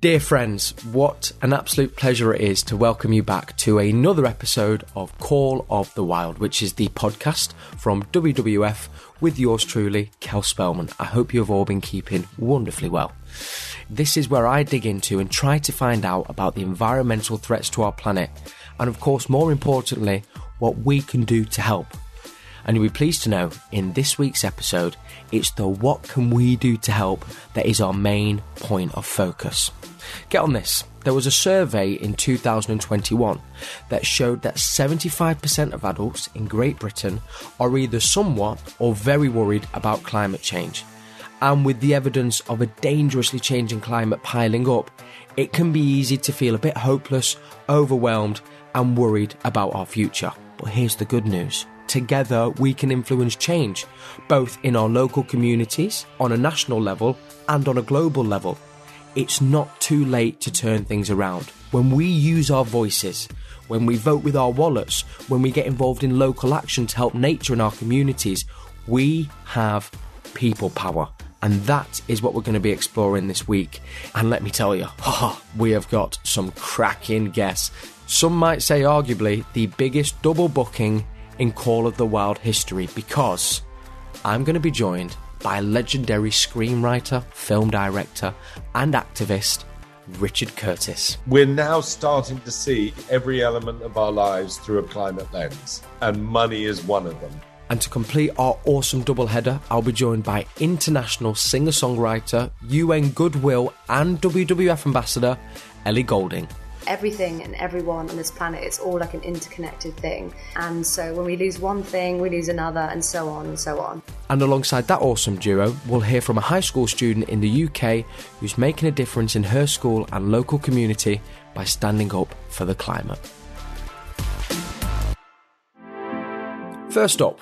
Dear friends, what an absolute pleasure it is to welcome you back to another episode of Call of the Wild, which is the podcast from WWF with yours truly, Cel Spellman. I hope you have all been keeping wonderfully well. This is where I dig into and try to find out about the environmental threats to our planet, and of course, more importantly, what we can do to help. And you'll be pleased to know in this week's episode, it's the what can we do to help that is our main point of focus. Get on this. There was a survey in 2021 that showed that 75% of adults in Great Britain are either somewhat or very worried about climate change. And with the evidence of a dangerously changing climate piling up, it can be easy to feel a bit hopeless, overwhelmed, and worried about our future. But here's the good news. Together, we can influence change, both in our local communities, on a national level, and on a global level. It's not too late to turn things around. When we use our voices, when we vote with our wallets, when we get involved in local action to help nature in our communities, we have people power. And that is what we're going to be exploring this week. And let me tell you, we have got some cracking guests. Some might say, arguably, the biggest double booking in Call of the Wild history because I'm going to be joined by legendary screenwriter, film director, and activist Richard Curtis. We're now starting to see every element of our lives through a climate lens, and money is one of them. And to complete our awesome doubleheader, I'll be joined by international singer songwriter, UN Goodwill, and WWF ambassador Ellie Goulding everything and everyone on this planet, it's all like an interconnected thing. And so when we lose one thing, we lose another, and so on and so on. And alongside that awesome duo, we'll hear from a high school student in the UK who's making a difference in her school and local community by standing up for the climate. First up,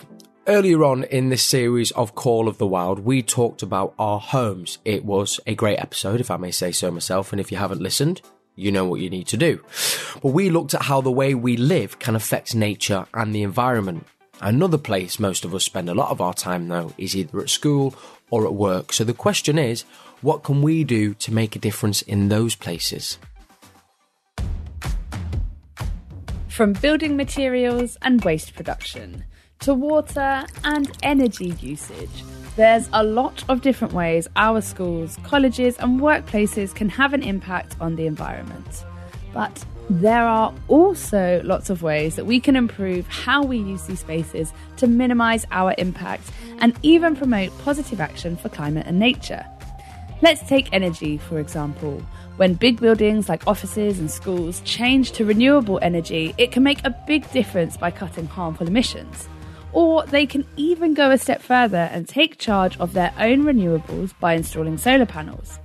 Earlier on in this series of Call of the Wild, we talked about our homes. It was a great episode, if I may say so myself, and if you haven't listened, you know what you need to do. But we looked at how the way we live can affect nature and the environment. Another place most of us spend a lot of our time, though, is either at school or at work. So the question is, what can we do to make a difference in those places? From building materials and waste production to water and energy usage. There's a lot of different ways our schools, colleges, and workplaces can have an impact on the environment. But there are also lots of ways that we can improve how we use these spaces to minimise our impact and even promote positive action for climate and nature. Let's take energy, for example. When big buildings like offices and schools change to renewable energy, it can make a big difference by cutting harmful emissions or they can even go a step further and take charge of their own renewables by installing solar panels.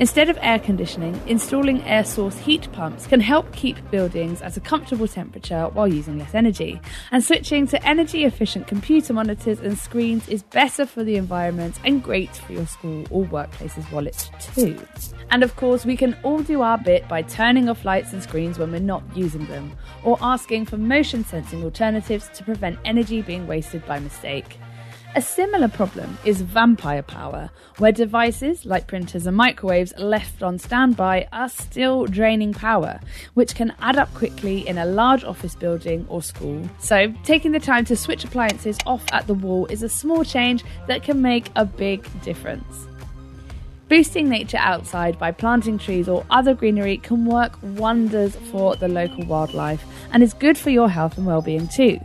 Instead of air conditioning, installing air source heat pumps can help keep buildings at a comfortable temperature while using less energy. And switching to energy efficient computer monitors and screens is better for the environment and great for your school or workplace's wallets too. And of course, we can all do our bit by turning off lights and screens when we're not using them, or asking for motion sensing alternatives to prevent energy being wasted by mistake. A similar problem is vampire power, where devices like printers and microwaves left on standby are still draining power, which can add up quickly in a large office building or school. So, taking the time to switch appliances off at the wall is a small change that can make a big difference. Boosting nature outside by planting trees or other greenery can work wonders for the local wildlife and is good for your health and well-being too.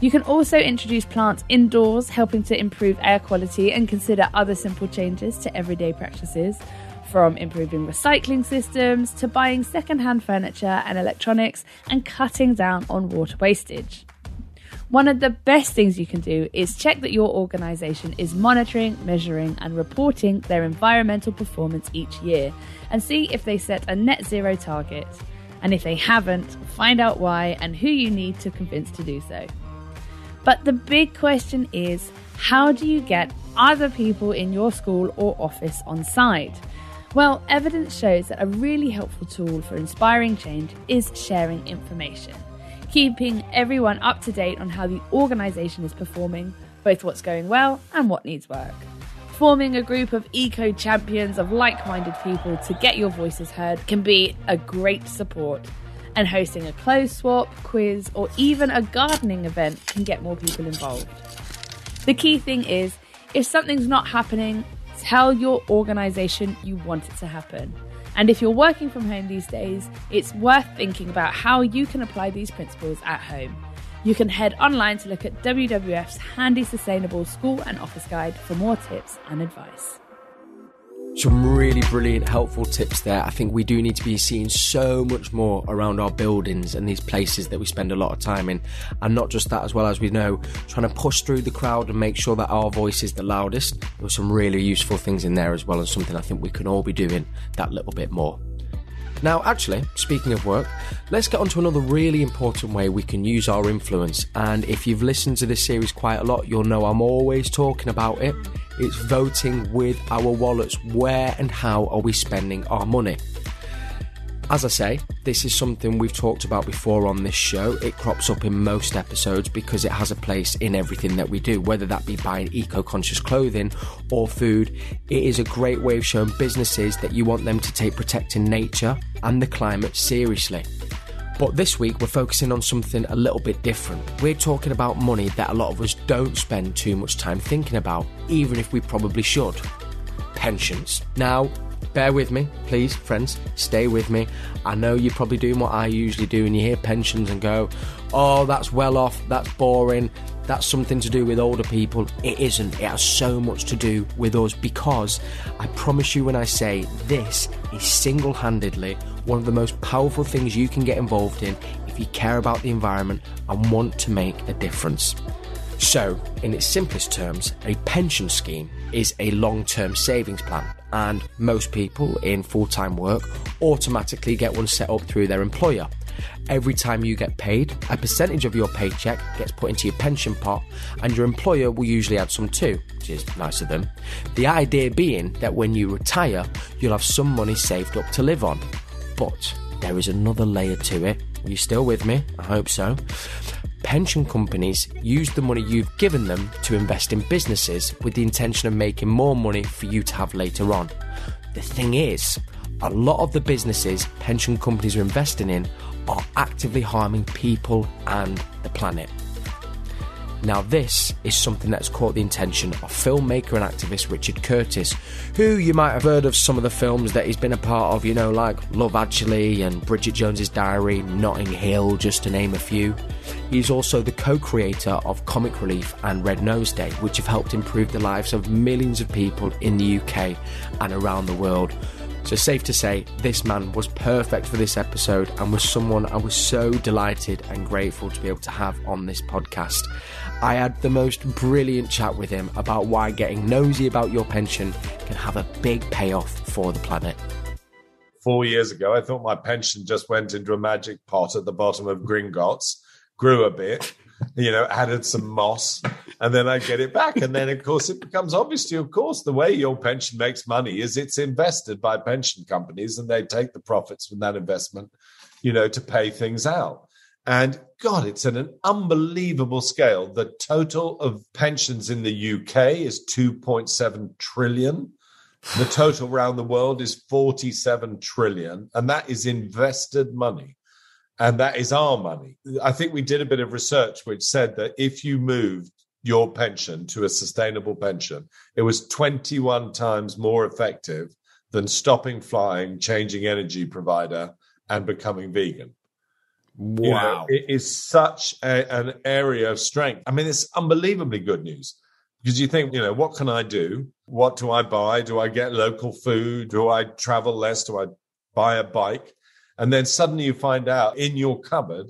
You can also introduce plants indoors, helping to improve air quality and consider other simple changes to everyday practices, from improving recycling systems to buying secondhand furniture and electronics and cutting down on water wastage. One of the best things you can do is check that your organisation is monitoring, measuring, and reporting their environmental performance each year and see if they set a net zero target. And if they haven't, find out why and who you need to convince to do so. But the big question is how do you get other people in your school or office on side? Well, evidence shows that a really helpful tool for inspiring change is sharing information, keeping everyone up to date on how the organisation is performing, both what's going well and what needs work. Forming a group of eco champions of like minded people to get your voices heard can be a great support. And hosting a clothes swap, quiz, or even a gardening event can get more people involved. The key thing is if something's not happening, tell your organisation you want it to happen. And if you're working from home these days, it's worth thinking about how you can apply these principles at home. You can head online to look at WWF's handy sustainable school and office guide for more tips and advice. Some really brilliant, helpful tips there. I think we do need to be seeing so much more around our buildings and these places that we spend a lot of time in. And not just that, as well as we know, trying to push through the crowd and make sure that our voice is the loudest. There were some really useful things in there as well, and something I think we can all be doing that little bit more. Now, actually, speaking of work, let's get on to another really important way we can use our influence. And if you've listened to this series quite a lot, you'll know I'm always talking about it. It's voting with our wallets. Where and how are we spending our money? As I say, this is something we've talked about before on this show. It crops up in most episodes because it has a place in everything that we do, whether that be buying eco conscious clothing or food. It is a great way of showing businesses that you want them to take protecting nature and the climate seriously. But this week we're focusing on something a little bit different. We're talking about money that a lot of us don't spend too much time thinking about, even if we probably should. Pensions. Now, bear with me, please, friends. Stay with me. I know you're probably doing what I usually do, and you hear pensions and go, oh, that's well off, that's boring, that's something to do with older people. It isn't. It has so much to do with us because I promise you when I say this is single handedly one of the most powerful things you can get involved in if you care about the environment and want to make a difference. So, in its simplest terms, a pension scheme is a long term savings plan, and most people in full time work automatically get one set up through their employer. Every time you get paid, a percentage of your paycheck gets put into your pension pot, and your employer will usually add some too, which is nice of them. The idea being that when you retire, you'll have some money saved up to live on. But there is another layer to it. Are you still with me? I hope so pension companies use the money you've given them to invest in businesses with the intention of making more money for you to have later on. The thing is, a lot of the businesses pension companies are investing in are actively harming people and the planet. Now, this is something that's caught the attention of filmmaker and activist Richard Curtis, who you might have heard of some of the films that he's been a part of, you know, like Love Actually and Bridget Jones's Diary, Notting Hill, just to name a few. He's also the co creator of Comic Relief and Red Nose Day, which have helped improve the lives of millions of people in the UK and around the world. So, safe to say, this man was perfect for this episode and was someone I was so delighted and grateful to be able to have on this podcast. I had the most brilliant chat with him about why getting nosy about your pension can have a big payoff for the planet. Four years ago, I thought my pension just went into a magic pot at the bottom of Gringotts, grew a bit, you know, added some moss, and then I get it back. And then, of course, it becomes obvious to you, of course, the way your pension makes money is it's invested by pension companies and they take the profits from that investment, you know, to pay things out. And God, it's at an unbelievable scale. The total of pensions in the UK is 2.7 trillion. The total around the world is 47 trillion. And that is invested money. And that is our money. I think we did a bit of research which said that if you moved your pension to a sustainable pension, it was 21 times more effective than stopping flying, changing energy provider, and becoming vegan. Wow. You know, it is such a, an area of strength. I mean, it's unbelievably good news because you think, you know, what can I do? What do I buy? Do I get local food? Do I travel less? Do I buy a bike? And then suddenly you find out in your cupboard,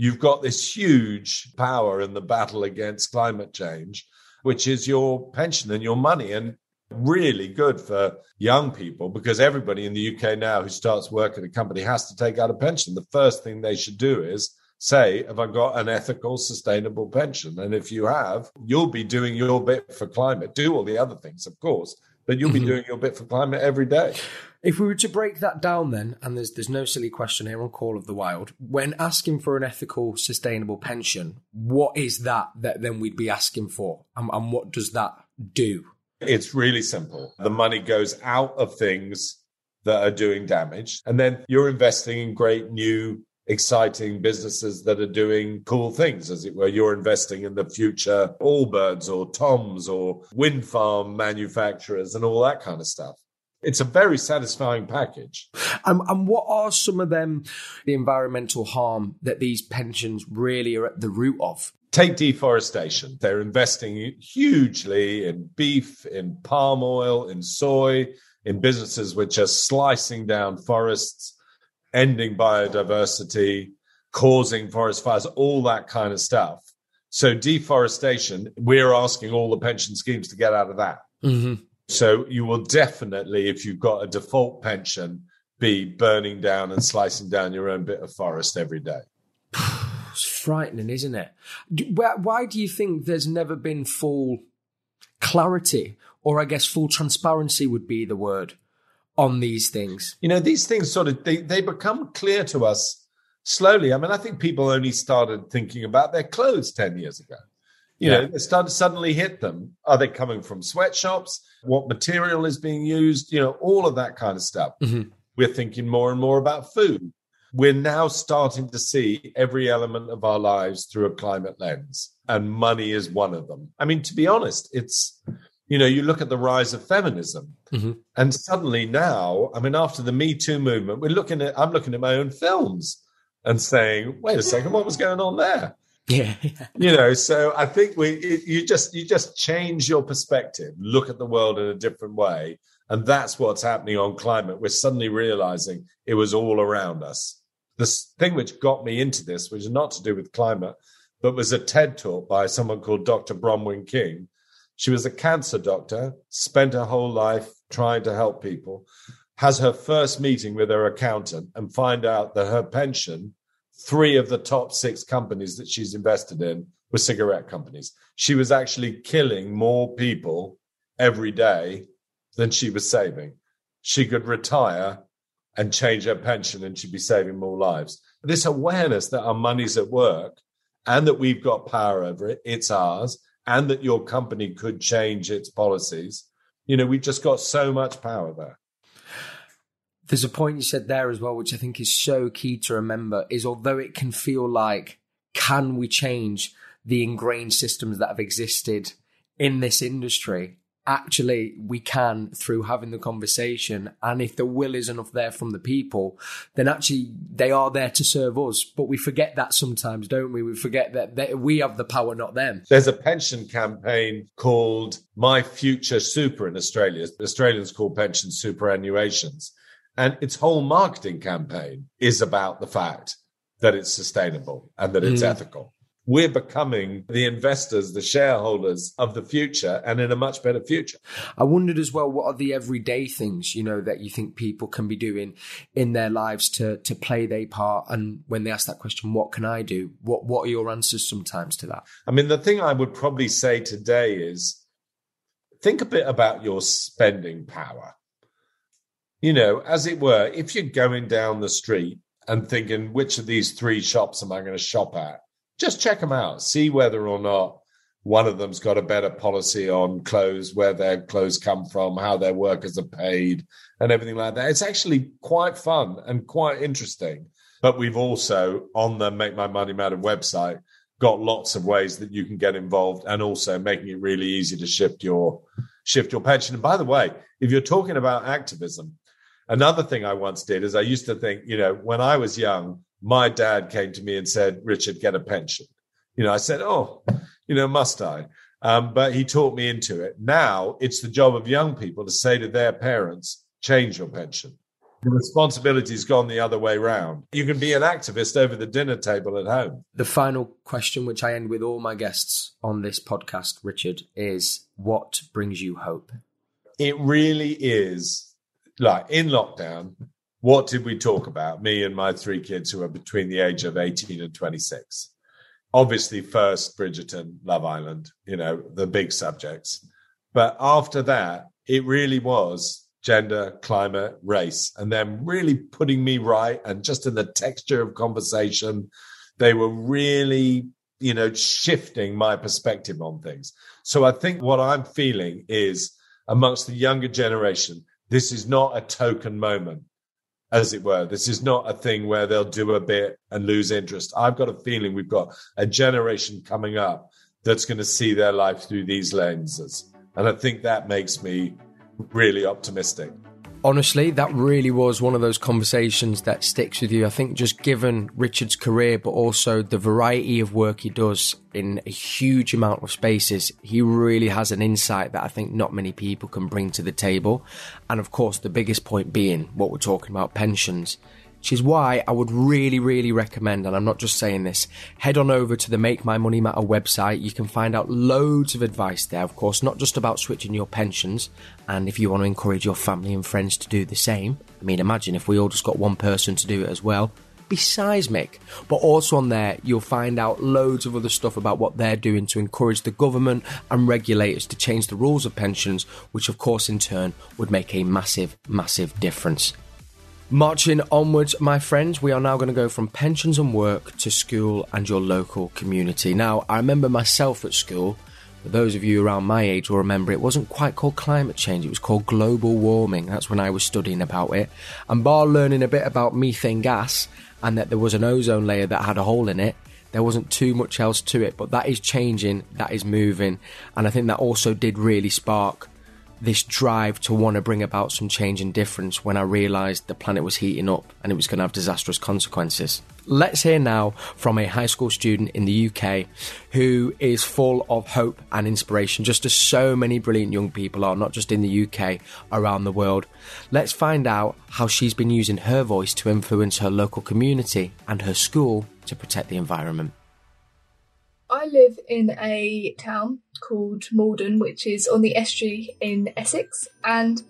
you've got this huge power in the battle against climate change, which is your pension and your money. And really good for young people because everybody in the UK now who starts work at a company has to take out a pension. The first thing they should do is say, Have I got an ethical, sustainable pension? And if you have, you'll be doing your bit for climate. Do all the other things, of course, but you'll be mm-hmm. doing your bit for climate every day. If we were to break that down, then, and there's there's no silly question here on Call of the Wild, when asking for an ethical, sustainable pension, what is that that then we'd be asking for, and, and what does that do? It's really simple. The money goes out of things that are doing damage, and then you're investing in great new exciting businesses that are doing cool things, as it were. You're investing in the future Allbirds or Toms or wind farm manufacturers and all that kind of stuff. It's a very satisfying package. And, and what are some of them, the environmental harm that these pensions really are at the root of? Take deforestation. They're investing hugely in beef, in palm oil, in soy, in businesses which are slicing down forests, ending biodiversity, causing forest fires, all that kind of stuff. So, deforestation, we're asking all the pension schemes to get out of that. Mm-hmm. So, you will definitely, if you've got a default pension, be burning down and slicing down your own bit of forest every day. it's frightening, isn't it? Why do you think there's never been full clarity, or I guess full transparency would be the word, on these things? You know, these things sort of they, they become clear to us slowly. I mean, I think people only started thinking about their clothes 10 years ago. You yeah. know, it started suddenly hit them. Are they coming from sweatshops? What material is being used? You know, all of that kind of stuff. Mm-hmm. We're thinking more and more about food. We're now starting to see every element of our lives through a climate lens, and money is one of them. I mean, to be honest, it's you know, you look at the rise of feminism, mm-hmm. and suddenly now, I mean, after the Me Too movement, we're looking at, I'm looking at my own films and saying, wait a second, what was going on there? Yeah, you know, so I think we, it, you just, you just change your perspective, look at the world in a different way, and that's what's happening on climate. We're suddenly realizing it was all around us. The thing which got me into this, which is not to do with climate, but was a TED talk by someone called Dr. Bronwyn King, she was a cancer doctor, spent her whole life trying to help people, has her first meeting with her accountant and find out that her pension, three of the top six companies that she's invested in were cigarette companies. She was actually killing more people every day than she was saving. She could retire and change her pension and she'd be saving more lives. This awareness that our money's at work and that we've got power over it, it's ours, and that your company could change its policies. You know, we've just got so much power there. There's a point you said there as well, which I think is so key to remember is although it can feel like, can we change the ingrained systems that have existed in this industry? Actually we can through having the conversation and if the will is enough there from the people then actually they are there to serve us. But we forget that sometimes don't we? We forget that they, we have the power not them. There's a pension campaign called my future super in australia. Australians call pension superannuations. And its whole marketing campaign is about the fact that it's sustainable and that it's mm. ethical we're becoming the investors, the shareholders of the future and in a much better future. I wondered as well, what are the everyday things, you know, that you think people can be doing in their lives to, to play their part? And when they ask that question, what can I do? What, what are your answers sometimes to that? I mean, the thing I would probably say today is think a bit about your spending power. You know, as it were, if you're going down the street and thinking, which of these three shops am I going to shop at? Just check them out, see whether or not one of them's got a better policy on clothes, where their clothes come from, how their workers are paid, and everything like that. It's actually quite fun and quite interesting. But we've also, on the Make My Money Matter website, got lots of ways that you can get involved and also making it really easy to shift your shift your pension. And by the way, if you're talking about activism, another thing I once did is I used to think, you know, when I was young, my dad came to me and said, Richard, get a pension. You know, I said, oh, you know, must I? Um, but he taught me into it. Now it's the job of young people to say to their parents, change your pension. The responsibility's gone the other way round. You can be an activist over the dinner table at home. The final question, which I end with all my guests on this podcast, Richard, is what brings you hope? It really is like in lockdown, what did we talk about? Me and my three kids who are between the age of 18 and 26. Obviously, first Bridgerton, Love Island, you know, the big subjects. But after that, it really was gender, climate, race, and then really putting me right. And just in the texture of conversation, they were really, you know, shifting my perspective on things. So I think what I'm feeling is amongst the younger generation, this is not a token moment, as it were. This is not a thing where they'll do a bit and lose interest. I've got a feeling we've got a generation coming up that's going to see their life through these lenses. And I think that makes me really optimistic honestly, that really was one of those conversations that sticks with you. I think just given Richard's career, but also the variety of work he does in a huge amount of spaces, he really has an insight that I think not many people can bring to the table. And of course, the biggest point being what we're talking about pensions which is why I would really, really recommend, and I'm not just saying this, head on over to the Make My Money Matter website. You can find out loads of advice there, of course, not just about switching your pensions, and if you want to encourage your family and friends to do the same. I mean, imagine if we all just got one person to do it as well. Be seismic. But also on there, you'll find out loads of other stuff about what they're doing to encourage the government and regulators to change the rules of pensions, which of course in turn would make a massive, massive difference. Marching onwards, my friends, we are now going to go from pensions and work to school and your local community. Now, I remember myself at school, those of you around my age will remember it wasn't quite called climate change, it was called global warming. That's when I was studying about it. And bar learning a bit about methane gas and that there was an ozone layer that had a hole in it, there wasn't too much else to it. But that is changing, that is moving. And I think that also did really spark this drive to want to bring about some change and difference when I realised the planet was heating up and it was going to have disastrous consequences. Let's hear now from a high school student in the UK who is full of hope and inspiration, just as so many brilliant young people are, not just in the UK, around the world. Let's find out how she's been using her voice to influence her local community and her school to protect the environment. I live in a town called Maldon, which is on the estuary in Essex, and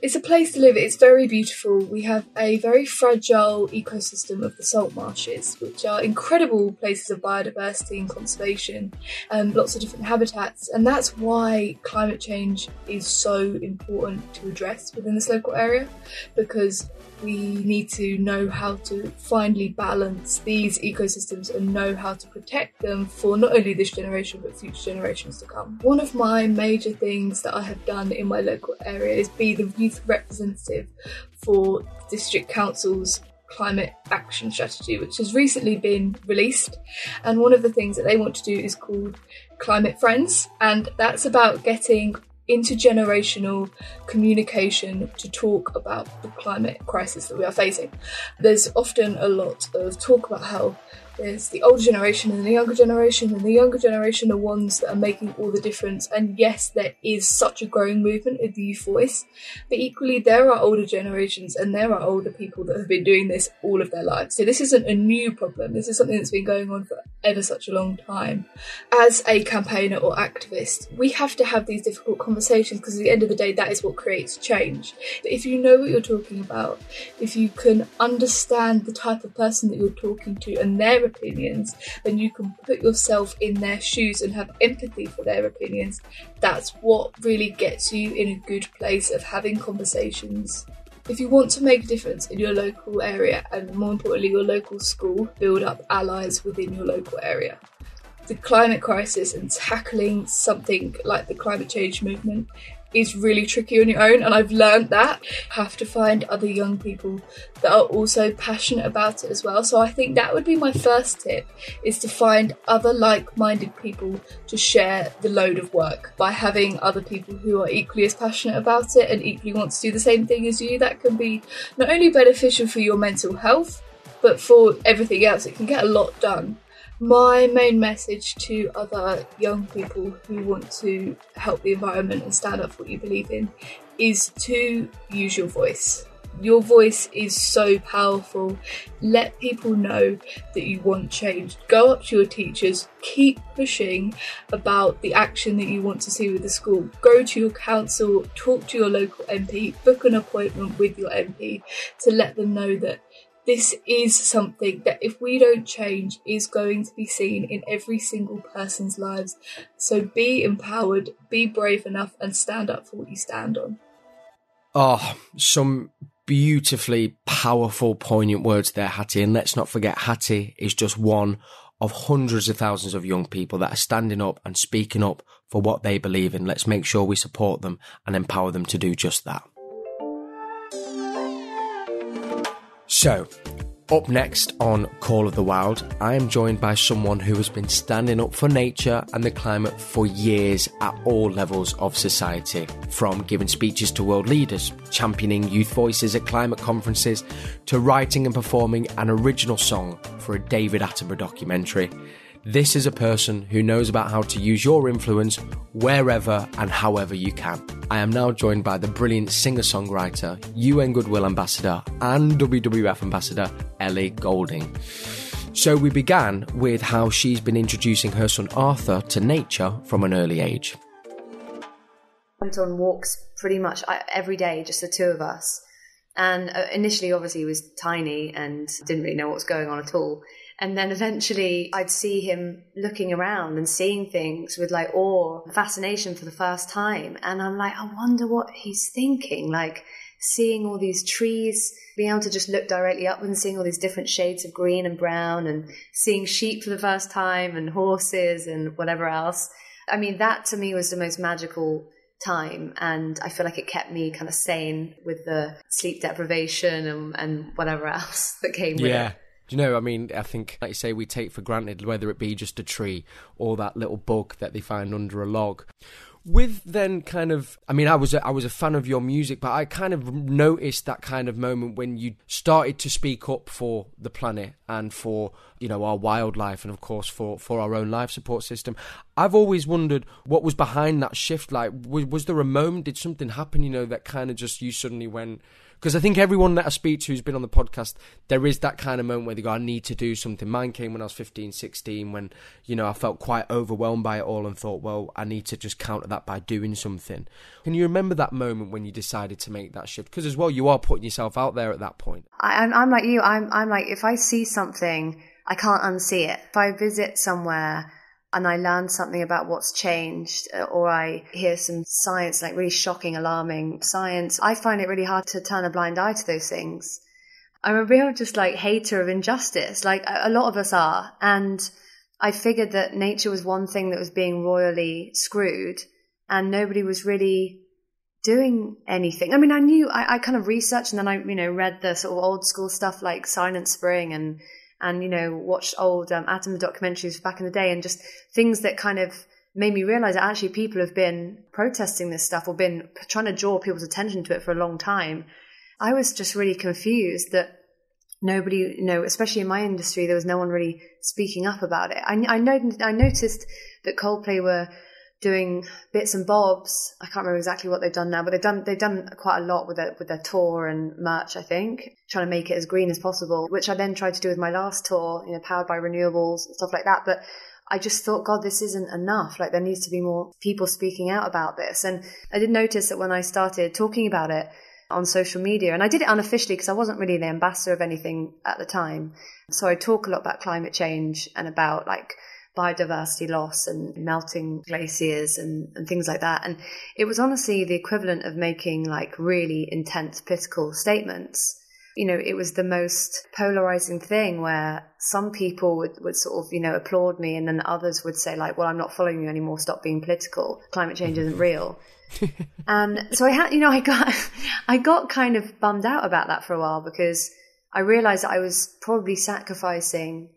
it's a place to live. It's very beautiful. We have a very fragile ecosystem of the salt marshes, which are incredible places of biodiversity and conservation, and lots of different habitats. And that's why climate change is so important to address within this local area, because we need to know how to finely balance these ecosystems and know how to protect them for not only this generation but future generations to come. One of my major things that I have done in my local area is be the youth representative for district council's climate action strategy, which has recently been released. And one of the things that they want to do is called Climate Friends, and that's about getting intergenerational communication to talk about the climate crisis that we are facing. There's often a lot of talk about how there's the older generation and the younger generation, and the younger generation are ones that are making all the difference. And yes, there is such a growing movement of the youth voice, but equally, there are older generations and there are older people that have been doing this all of their lives. So, this isn't a new problem, this is something that's been going on for ever such a long time. As a campaigner or activist, we have to have these difficult conversations because at the end of the day, that is what creates change. But if you know what you're talking about, if you can understand the type of person that you're talking to and their opinions, then you can put yourself in their shoes and have empathy for their opinions. That's what really gets you in a good place of having conversations. If you want to make a difference in your local area and more importantly your local school, build up allies within your local area the climate crisis and tackling something like the climate change movement is really tricky on your own and I've learned that. Have to find other young people that are also passionate about it as well. So I think that would be my first tip is to find other like-minded people to share the load of work. By having other people who are equally as passionate about it and equally want to do the same thing as you that can be not only beneficial for your mental health but for everything else. It can get a lot done my main message to other young people who want to help the environment and stand up for what you believe in is to use your voice. Your voice is so powerful. Let people know that you want change. Go up to your teachers, keep pushing about the action that you want to see with the school. Go to your council, talk to your local MP, book an appointment with your MP to let them know that this is something that if we don't change is going to be seen in every single person's lives. So be empowered, be brave enough and stand up for what you stand on. Oh, some beautifully powerful, poignant words there, Hattie. And let's not forget, Hattie is just one of hundreds of thousands of young people that are standing up and speaking up for what they believe in. Let's make sure we support them and empower them to do just that. So, up next on Call of the Wild, I am joined by someone who has been standing up for nature and the climate for years at all levels of society. From giving speeches to world leaders, championing youth voices at climate conferences, to writing and performing an original song for a David Attenborough documentary. This is a person who knows about how to use your influence wherever and however you can. I am now joined by the brilliant singer songwriter, UN Goodwill Ambassador, and WWF Ambassador, Ellie Goulding. So we began with how she's been introducing her son Arthur to nature from an early age. went on walks pretty much every day, just the two of us. And uh, initially, obviously, he was tiny and didn't really know what was going on at all. And then eventually I'd see him looking around and seeing things with like awe, fascination for the first time. And I'm like, I wonder what he's thinking. Like seeing all these trees, being able to just look directly up and seeing all these different shades of green and brown and seeing sheep for the first time and horses and whatever else. I mean, that to me was the most magical time and I feel like it kept me kind of sane with the sleep deprivation and, and whatever else that came with Yeah. it. Do you know, I mean, I think, like you say, we take for granted whether it be just a tree or that little bug that they find under a log. With then kind of, I mean, I was a, I was a fan of your music, but I kind of noticed that kind of moment when you started to speak up for the planet and for you know our wildlife and of course for for our own life support system. I've always wondered what was behind that shift. Like, was, was there a moment? Did something happen? You know, that kind of just you suddenly went because I think everyone that I speak to who's been on the podcast, there is that kind of moment where they go, I need to do something. Mine came when I was 15, 16, when, you know, I felt quite overwhelmed by it all and thought, well, I need to just counter that by doing something. Can you remember that moment when you decided to make that shift? Because as well, you are putting yourself out there at that point. I, I'm, I'm like you. I'm, I'm like, if I see something, I can't unsee it. If I visit somewhere and I learn something about what's changed, uh, or I hear some science, like really shocking, alarming science, I find it really hard to turn a blind eye to those things. I'm a real just like hater of injustice. Like a a lot of us are. And I figured that nature was one thing that was being royally screwed and nobody was really doing anything. I mean, I knew I, I kind of researched and then I, you know, read the sort of old school stuff like Silent Spring and and you know watched old um, Atom documentaries back in the day and just things that kind of made me realize that actually people have been protesting this stuff or been trying to draw people's attention to it for a long time. I was just really confused that nobody, you know, especially in my industry, there was no one really speaking up about it. I, I know I noticed that Coldplay were doing bits and bobs. I can't remember exactly what they've done now, but they've done they've done quite a lot with their with their tour and merch. I think trying to make it as green as possible, which I then tried to do with my last tour, you know, powered by renewables and stuff like that. But I just thought, God, this isn't enough. Like there needs to be more people speaking out about this. And I did notice that when I started talking about it on social media, and I did it unofficially because I wasn't really the ambassador of anything at the time. So I talk a lot about climate change and about like biodiversity loss and melting glaciers and, and things like that. And it was honestly the equivalent of making like really intense political statements. You know, it was the most polarizing thing where some people would, would sort of, you know, applaud me and then others would say like, well, I'm not following you anymore. Stop being political. Climate change isn't real. and so I had, you know, I got, I got kind of bummed out about that for a while because I realized that I was probably sacrificing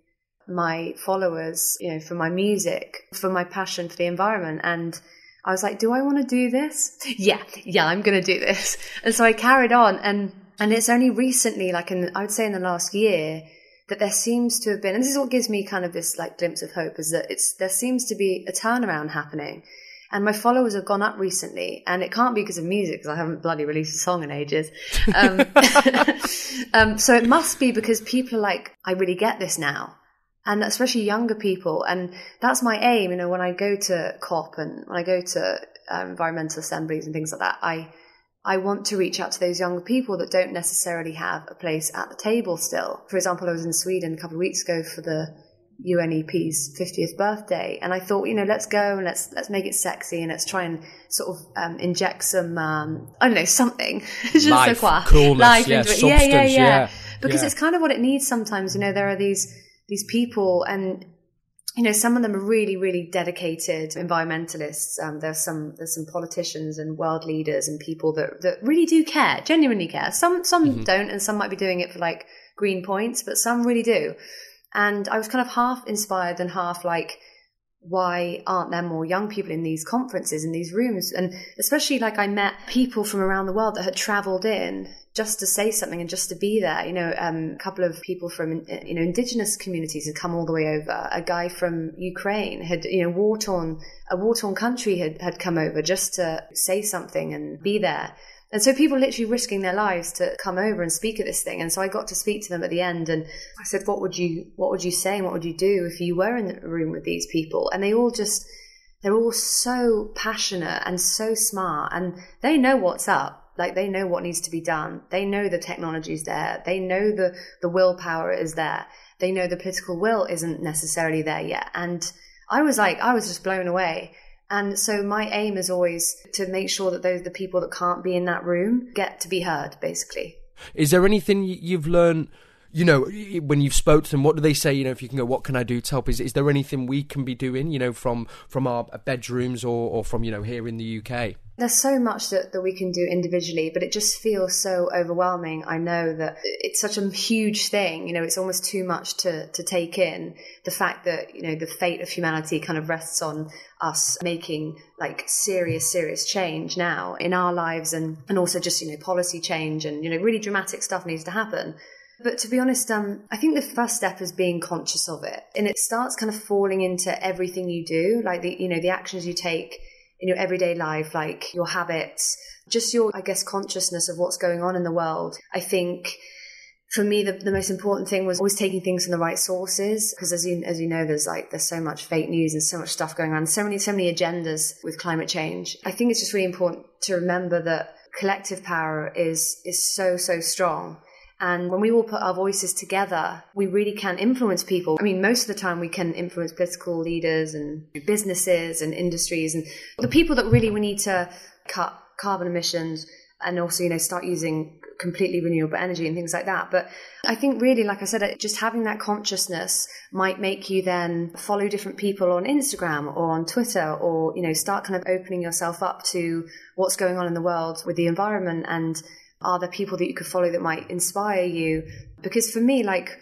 my followers, you know, for my music, for my passion for the environment. And I was like, do I want to do this? Yeah, yeah, I'm going to do this. And so I carried on. And, and it's only recently, like in, I would say in the last year, that there seems to have been, and this is what gives me kind of this like glimpse of hope, is that it's, there seems to be a turnaround happening. And my followers have gone up recently, and it can't be because of music, because I haven't bloody released a song in ages. Um, um, so it must be because people are like, I really get this now and especially younger people. And that's my aim. You know, when I go to COP and when I go to um, environmental assemblies and things like that, I I want to reach out to those younger people that don't necessarily have a place at the table still. For example, I was in Sweden a couple of weeks ago for the UNEP's 50th birthday, and I thought, you know, let's go and let's let's make it sexy and let's try and sort of um, inject some, um, I don't know, something. Je ne sais Life, coolness, Life yeah, into it. Yeah, yeah, yeah. yeah. Because Yeah. it's kind of what it needs sometimes. You know, there are these these people and you know, some of them are really, really dedicated environmentalists. Um, there's some there's some politicians and world leaders and people that that really do care, genuinely care. Some some mm-hmm. don't, and some might be doing it for like green points, but some really do. And I was kind of half inspired and half like, why aren't there more young people in these conferences in these rooms? And especially like I met people from around the world that had traveled in just to say something and just to be there. You know, um, a couple of people from you know indigenous communities had come all the way over. A guy from Ukraine had you know war torn a war torn country had had come over just to say something and be there. And so people literally risking their lives to come over and speak at this thing. And so I got to speak to them at the end and I said, what would you, what would you say and what would you do if you were in the room with these people? And they all just, they're all so passionate and so smart and they know what's up like they know what needs to be done. They know the technology's there. They know the, the willpower is there. They know the political will isn't necessarily there yet. And I was like, I was just blown away. And so my aim is always to make sure that those the people that can't be in that room get to be heard, basically. Is there anything you've learned? you know, when you've spoke to them, what do they say? You know, if you can go, what can I do to help? Is is there anything we can be doing? You know, from from our bedrooms or or from you know here in the UK? There's so much that, that we can do individually, but it just feels so overwhelming. I know that it's such a huge thing, you know, it's almost too much to, to take in. The fact that, you know, the fate of humanity kind of rests on us making like serious, serious change now in our lives and, and also just, you know, policy change and, you know, really dramatic stuff needs to happen. But to be honest, um, I think the first step is being conscious of it. And it starts kind of falling into everything you do, like the, you know, the actions you take in your everyday life, like your habits, just your, I guess, consciousness of what's going on in the world. I think for me, the, the most important thing was always taking things from the right sources. Because as you, as you know, there's like, there's so much fake news and so much stuff going on, so many, so many agendas with climate change. I think it's just really important to remember that collective power is, is so, so strong. And when we all put our voices together, we really can influence people. I mean, most of the time we can influence political leaders and businesses and industries and the people that really we need to cut carbon emissions and also, you know, start using completely renewable energy and things like that. But I think really, like I said, just having that consciousness might make you then follow different people on Instagram or on Twitter or, you know, start kind of opening yourself up to what's going on in the world with the environment and are there people that you could follow that might inspire you? Because for me, like,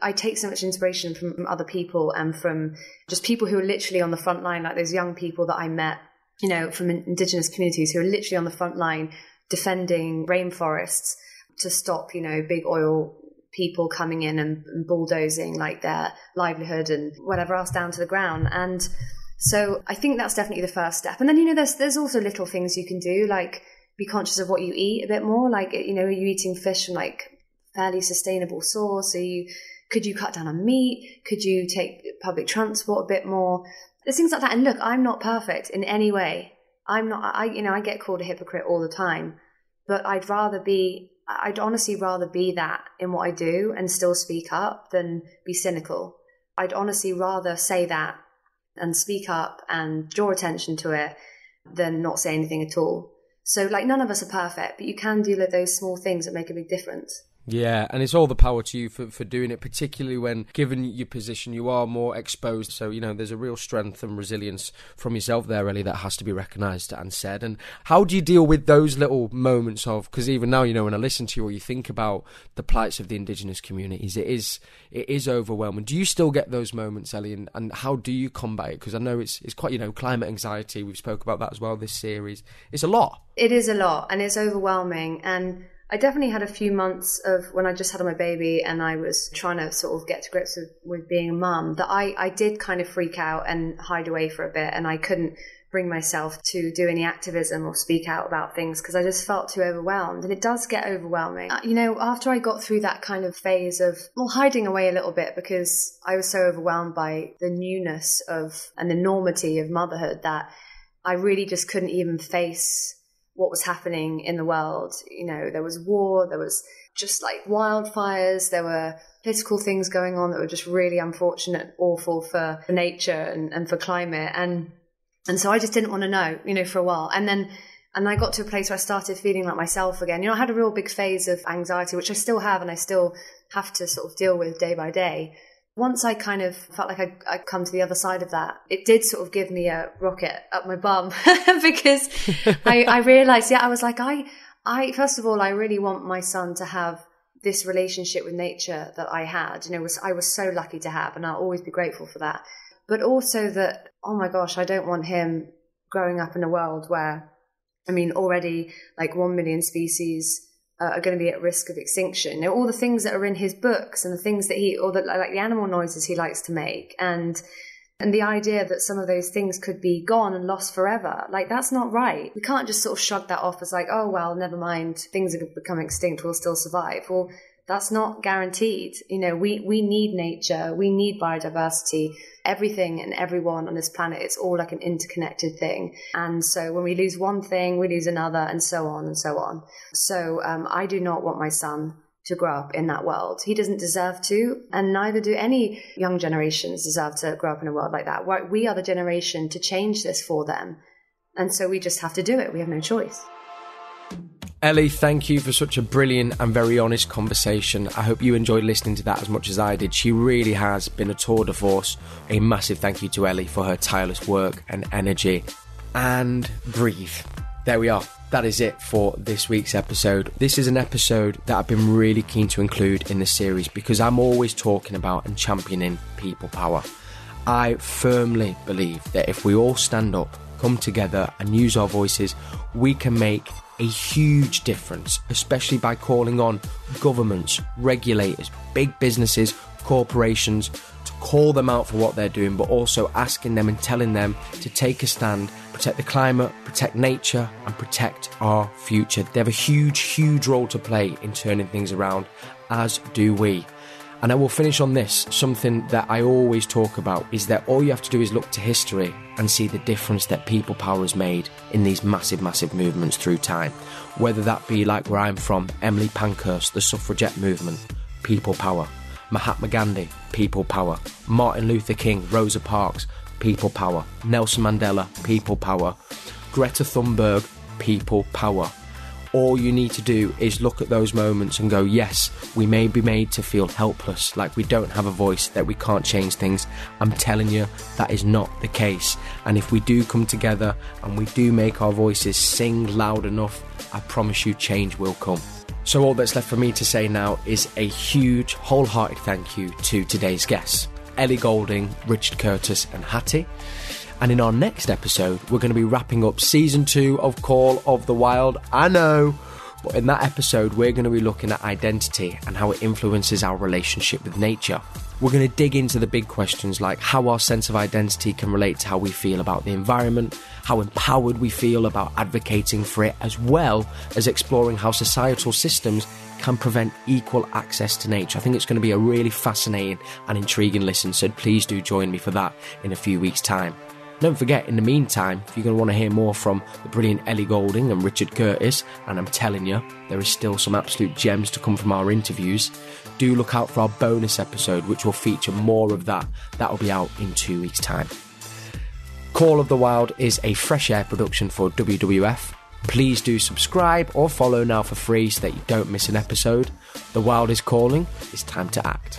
I take so much inspiration from other people and from just people who are literally on the front line, like those young people that I met, you know, from indigenous communities who are literally on the front line defending rainforests to stop, you know, big oil people coming in and, bulldozing like their livelihood and whatever else down to the ground. And so I think that's definitely the first step. And then, you know, there's, there's also little things you can do, like, be conscious of what you eat a bit more. Like, you know, are you eating fish from like fairly sustainable source? Are you, could you cut down on meat? Could you take public transport a bit more? There's things like that. And look, I'm not perfect in any way. I'm not, I, you know, I get called a hypocrite all the time, but I'd rather be, I'd honestly rather be that in what I do and still speak up than be cynical. I'd honestly rather say that and speak up and draw attention to it than not say anything at all. So, like, none of us are perfect, but you can do like, those small things that make a big difference. Yeah, and it's all the power to you for, for doing it, particularly when, given your position, you are more exposed. So, you know, there's a real strength and resilience from yourself there, really, that has to be recognised and said. And how do you deal with those little moments of, because even now, you know, when I listen to you or you think about the plights of the Indigenous communities, it is it is overwhelming. Do you still get those moments, Ellie, and, and how do you combat it? Because I know it's, it's quite, you know, climate anxiety, we've spoke about that as well this series. It's a lot. It is a lot, and it's overwhelming. And I definitely had a few months of when I just had my baby and I was trying to sort of get to grips with, with being a mum that I, I did kind of freak out and hide away for a bit and I couldn't bring myself to do any activism or speak out about things because I just felt too overwhelmed. And it does get overwhelming. Uh, you know, after I got through that kind of phase of, well, hiding away a little bit because I was so overwhelmed by the newness of and the enormity of motherhood that I really just couldn't even face what was happening in the world. You know, there was war, there was just like wildfires, there were political things going on that were just really unfortunate, awful for, nature and, and for climate. And and so I just didn't want to know, you know, for a while. And then and I got to a place where I started feeling like myself again. You know, I had a real big phase of anxiety, which I still have and I still have to sort of deal with day by day. Once I kind of felt like I, I'd come to the other side of that, it did sort of give me a rocket up my bum because I, I realized, yeah, I was like, I, I, first of all, I really want my son to have this relationship with nature that I had. You know, was, I was so lucky to have, and I'll always be grateful for that. But also that, oh my gosh, I don't want him growing up in a world where, I mean, already like one million species uh, are going to be at risk of extinction. Know, all the things that are in his books and the things that he, or the, like the animal noises he likes to make, and and the idea that some of those things could be gone and lost forever, like that's not right. We can't just sort of shrug that off as like, oh well, never mind, things are become extinct, we'll still survive. Well, that's not guaranteed. You know, we we need nature, we need biodiversity everything and everyone on this planet, it's all like an interconnected thing. And so when we lose one thing, we lose another, and so on and so on. So um, I do not want my son to grow up in that world. He doesn't deserve to, and neither do any young generations deserve to grow up in a world like that. We are the generation to change this for them. And so we just have to do it. We have no choice. Ellie, thank you for such a brilliant and very honest conversation. I hope you enjoyed listening to that as much as I did. She really has been a tour de force. A massive thank you to Ellie for her tireless work and energy. And breathe. There we are. That is it for this week's episode. This is an episode that I've been really keen to include in the series because I'm always talking about and championing people power. I firmly believe that if we all stand up, come together, and use our voices, we can make a huge difference, especially by calling on governments, regulators, big businesses, corporations to call them out for what they're doing, but also asking them and telling them to take a stand, protect the climate, protect nature, and protect our future. They have a huge, huge role to play in turning things around, as do we. And I will finish on this. Something that I always talk about is that all you have to do is look to history and see the difference that people power has made in these massive, massive movements through time. Whether that be like where I'm from, Emily Pankhurst, the suffragette movement, people power. Mahatma Gandhi, people power. Martin Luther King, Rosa Parks, people power. Nelson Mandela, people power. Greta Thunberg, people power all you need to do is look at those moments and go, yes, we may be made to feel helpless, like we don't have a voice, that we can't change things. I'm telling you, that is not the case. And if we do come together and we do make our voices sing loud enough, I promise you, change will come. So, all that's left for me to say now is a huge, wholehearted thank you to today's guests Ellie Goulding, Richard Curtis, and Hattie. And in our next episode, we're going to be wrapping up season two of Call of the Wild. I know. But in that episode, we're going to be looking at identity and how it influences our relationship with nature. We're going to dig into the big questions like how our sense of identity can relate to how we feel about the environment, how empowered we feel about advocating for it, as well as exploring how societal systems can prevent equal access to nature. I think it's going to be a really fascinating and intriguing listen, so please do join me for that in a few weeks' time. Don't forget, in the meantime, if you're going to want to hear more from the brilliant Ellie Goulding and Richard Curtis, and I'm telling you, there is still some absolute gems to come from our interviews, do look out for our bonus episode, which will feature more of that. That will be out in two weeks' time. Call of the Wild is a fresh air production for WWF. Please do subscribe or follow now for free so that you don't miss an episode. The Wild is calling, it's time to act.